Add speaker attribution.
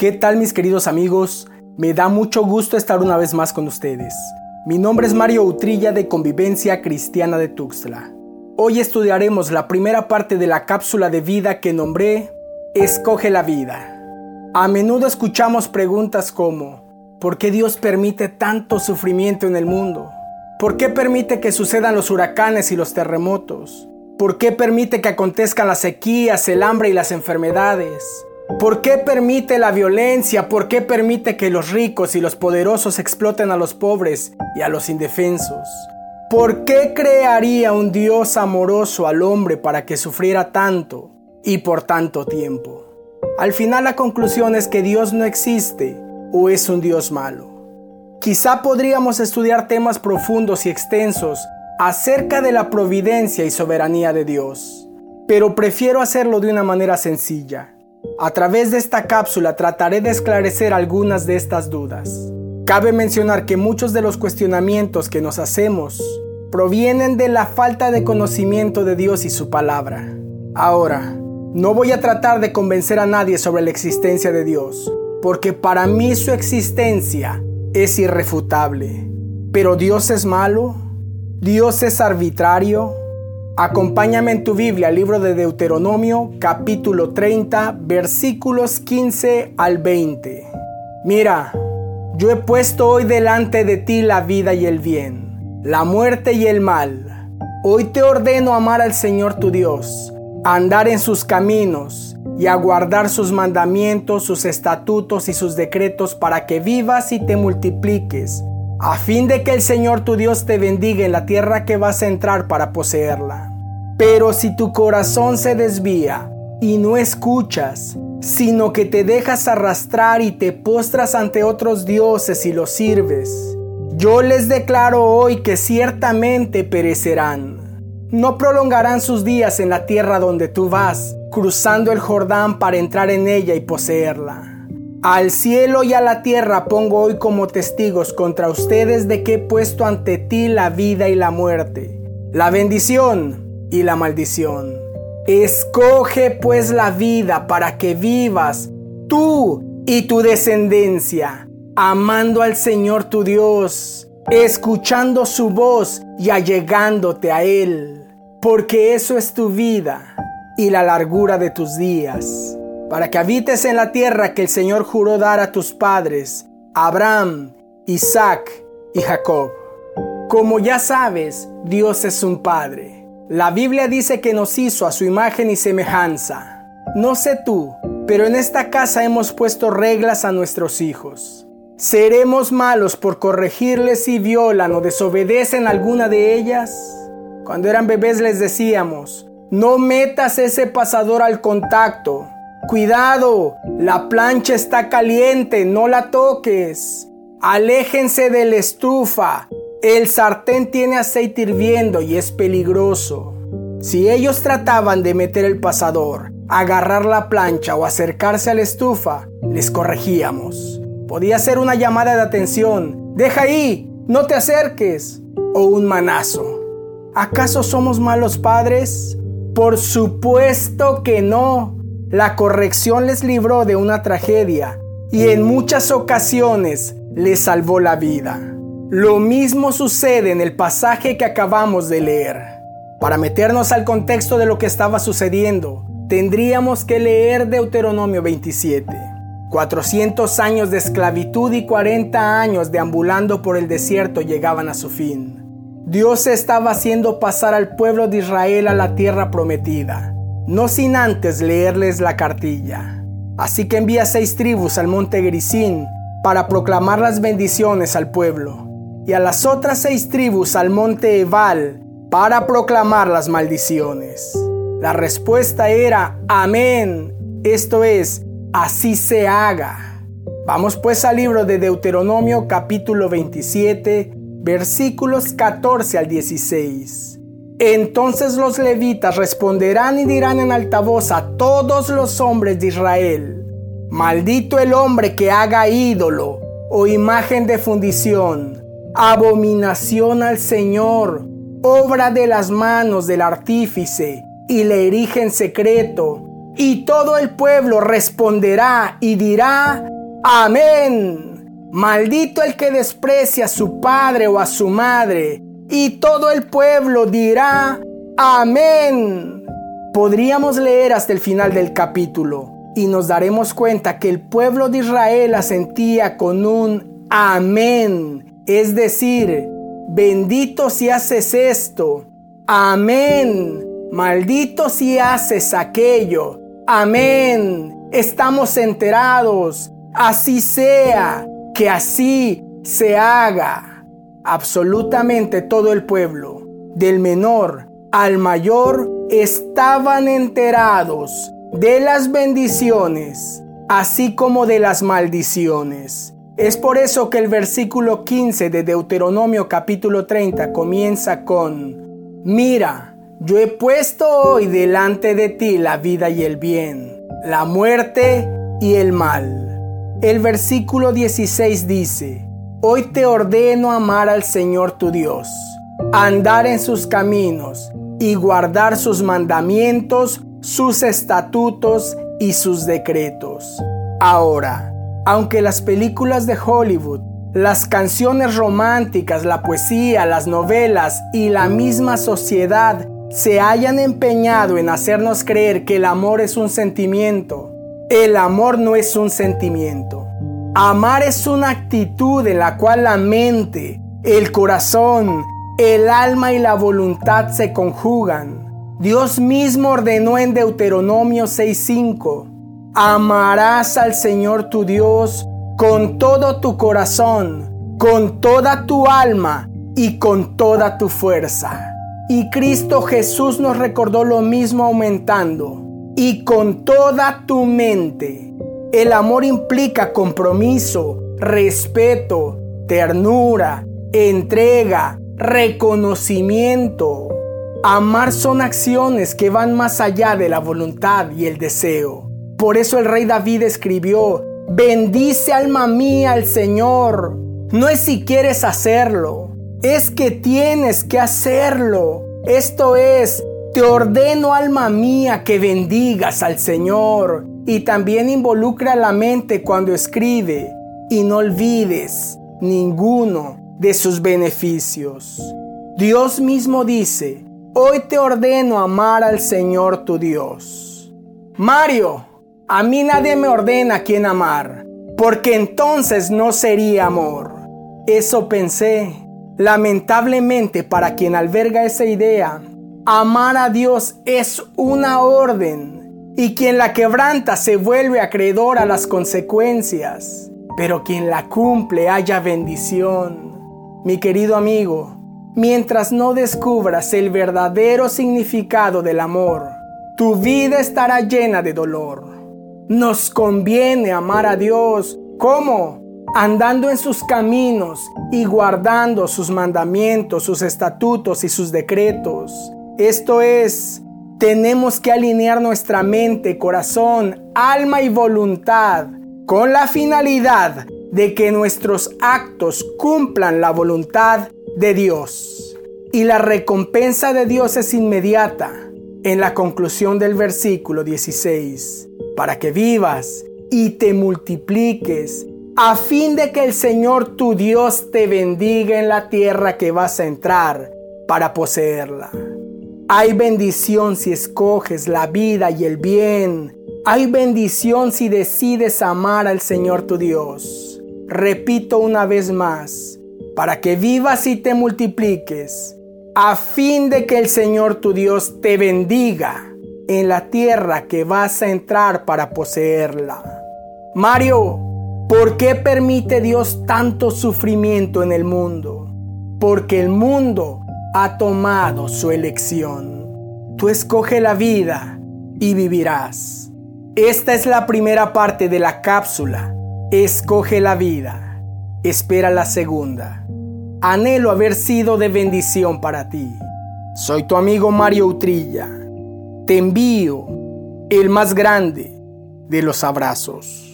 Speaker 1: ¿Qué tal mis queridos amigos? Me da mucho gusto estar una vez más con ustedes. Mi nombre es Mario Utrilla de Convivencia Cristiana de Tuxtla. Hoy estudiaremos la primera parte de la cápsula de vida que nombré Escoge la vida. A menudo escuchamos preguntas como ¿Por qué Dios permite tanto sufrimiento en el mundo? ¿Por qué permite que sucedan los huracanes y los terremotos? ¿Por qué permite que acontezcan las sequías, el hambre y las enfermedades? ¿Por qué permite la violencia? ¿Por qué permite que los ricos y los poderosos exploten a los pobres y a los indefensos? ¿Por qué crearía un Dios amoroso al hombre para que sufriera tanto y por tanto tiempo? Al final la conclusión es que Dios no existe o es un Dios malo. Quizá podríamos estudiar temas profundos y extensos acerca de la providencia y soberanía de Dios, pero prefiero hacerlo de una manera sencilla a través de esta cápsula trataré de esclarecer algunas de estas dudas. Cabe mencionar que muchos de los cuestionamientos que nos hacemos provienen de la falta de conocimiento de Dios y su palabra. Ahora, no voy a tratar de convencer a nadie sobre la existencia de Dios, porque para mí su existencia es irrefutable. Pero Dios es malo, Dios es arbitrario, Acompáñame en tu Biblia, libro de Deuteronomio, capítulo 30, versículos 15 al 20. Mira, yo he puesto hoy delante de ti la vida y el bien, la muerte y el mal. Hoy te ordeno amar al Señor tu Dios, andar en sus caminos y a guardar sus mandamientos, sus estatutos y sus decretos para que vivas y te multipliques, a fin de que el Señor tu Dios te bendiga en la tierra que vas a entrar para poseerla. Pero si tu corazón se desvía y no escuchas, sino que te dejas arrastrar y te postras ante otros dioses y los sirves, yo les declaro hoy que ciertamente perecerán. No prolongarán sus días en la tierra donde tú vas, cruzando el Jordán para entrar en ella y poseerla. Al cielo y a la tierra pongo hoy como testigos contra ustedes de que he puesto ante ti la vida y la muerte, la bendición y la maldición. Escoge pues la vida para que vivas tú y tu descendencia, amando al Señor tu Dios, escuchando su voz y allegándote a Él, porque eso es tu vida y la largura de tus días, para que habites en la tierra que el Señor juró dar a tus padres, Abraham, Isaac y Jacob. Como ya sabes, Dios es un Padre la Biblia dice que nos hizo a su imagen y semejanza. No sé tú, pero en esta casa hemos puesto reglas a nuestros hijos. ¿Seremos malos por corregirles si violan o desobedecen alguna de ellas? Cuando eran bebés les decíamos, no metas ese pasador al contacto. Cuidado, la plancha está caliente, no la toques. Aléjense de la estufa, el sartén tiene aceite hirviendo y es peligroso. Si ellos trataban de meter el pasador, agarrar la plancha o acercarse a la estufa, les corregíamos. Podía ser una llamada de atención, deja ahí, no te acerques, o un manazo. ¿Acaso somos malos padres? Por supuesto que no. La corrección les libró de una tragedia y en muchas ocasiones les salvó la vida. Lo mismo sucede en el pasaje que acabamos de leer. Para meternos al contexto de lo que estaba sucediendo, tendríamos que leer Deuteronomio 27. 400 años de esclavitud y 40 años deambulando por el desierto llegaban a su fin. Dios estaba haciendo pasar al pueblo de Israel a la tierra prometida, no sin antes leerles la cartilla. Así que envía seis tribus al monte Gerizim para proclamar las bendiciones al pueblo y a las otras seis tribus al monte Ebal para proclamar las maldiciones. La respuesta era Amén, esto es, así se haga. Vamos pues al libro de Deuteronomio capítulo 27, versículos 14 al 16. Entonces los levitas responderán y dirán en alta voz a todos los hombres de Israel, maldito el hombre que haga ídolo o imagen de fundición abominación al Señor, obra de las manos del artífice, y le erige en secreto, Y todo el pueblo responderá y dirá, Amén. Maldito el que desprecia a su padre o a su madre. Y todo el pueblo dirá, Amén. Podríamos leer hasta el final del capítulo y nos daremos cuenta que el pueblo de Israel asentía con un Amén. Es decir, bendito si haces esto. Amén. Maldito si haces aquello. Amén. Estamos enterados. Así sea. Que así se haga. Absolutamente todo el pueblo, del menor al mayor, estaban enterados de las bendiciones, así como de las maldiciones. Es por eso que el versículo 15 de Deuteronomio capítulo 30 comienza con, Mira, yo he puesto hoy delante de ti la vida y el bien, la muerte y el mal. El versículo 16 dice, Hoy te ordeno amar al Señor tu Dios, andar en sus caminos y guardar sus mandamientos, sus estatutos y sus decretos. Ahora, aunque las películas de Hollywood, las canciones románticas, la poesía, las novelas y la misma sociedad se hayan empeñado en hacernos creer que el amor es un sentimiento. El amor no es un sentimiento. Amar es una actitud en la cual la mente, el corazón, el alma y la voluntad se conjugan. Dios mismo ordenó en Deuteronomio 6:5, amarás al Señor tu Dios con todo tu corazón, con toda tu alma y con toda tu fuerza. Y Cristo Jesús nos recordó lo mismo aumentando. Y con toda tu mente. El amor implica compromiso, respeto, ternura, entrega, reconocimiento. Amar son acciones que van más allá de la voluntad y el deseo. Por eso el rey David escribió, bendice alma mía al Señor. No es si quieres hacerlo, es que tienes que hacerlo. Esto es, te ordeno alma mía que bendigas al Señor. Y también involucra la mente cuando escribe y no olvides ninguno de sus beneficios. Dios mismo dice, hoy te ordeno amar al Señor tu Dios. Mario, a mí nadie me ordena a quién amar, porque entonces no sería amor. Eso pensé Lamentablemente para quien alberga esa idea, amar a Dios es una orden y quien la quebranta se vuelve acreedor a las consecuencias, pero quien la cumple haya bendición. Mi querido amigo, mientras no descubras el verdadero significado del amor, tu vida estará llena de dolor. Nos conviene amar a Dios. ¿Cómo? andando en sus caminos y guardando sus mandamientos, sus estatutos y sus decretos. Esto es, tenemos que alinear nuestra mente, corazón, alma y voluntad con la finalidad de que nuestros actos cumplan la voluntad de Dios. Y la recompensa de Dios es inmediata en la conclusión del versículo 16, para que vivas y te multipliques a fin de que el Señor tu Dios te bendiga en la tierra que vas a entrar para poseerla. Hay bendición si escoges la vida y el bien. Hay bendición si decides amar al Señor tu Dios. Repito una vez más, para que vivas y te multipliques, a fin de que el Señor tu Dios te bendiga en la tierra que vas a entrar para poseerla. Mario, ¿Por qué permite Dios tanto sufrimiento en el mundo? Porque el mundo ha tomado su elección. Tú escoge la vida y vivirás. Esta es la primera parte de la cápsula. Escoge la vida. Espera la segunda. Anhelo haber sido de bendición para ti. Soy tu amigo Mario Utrilla. Te envío el más grande de los abrazos.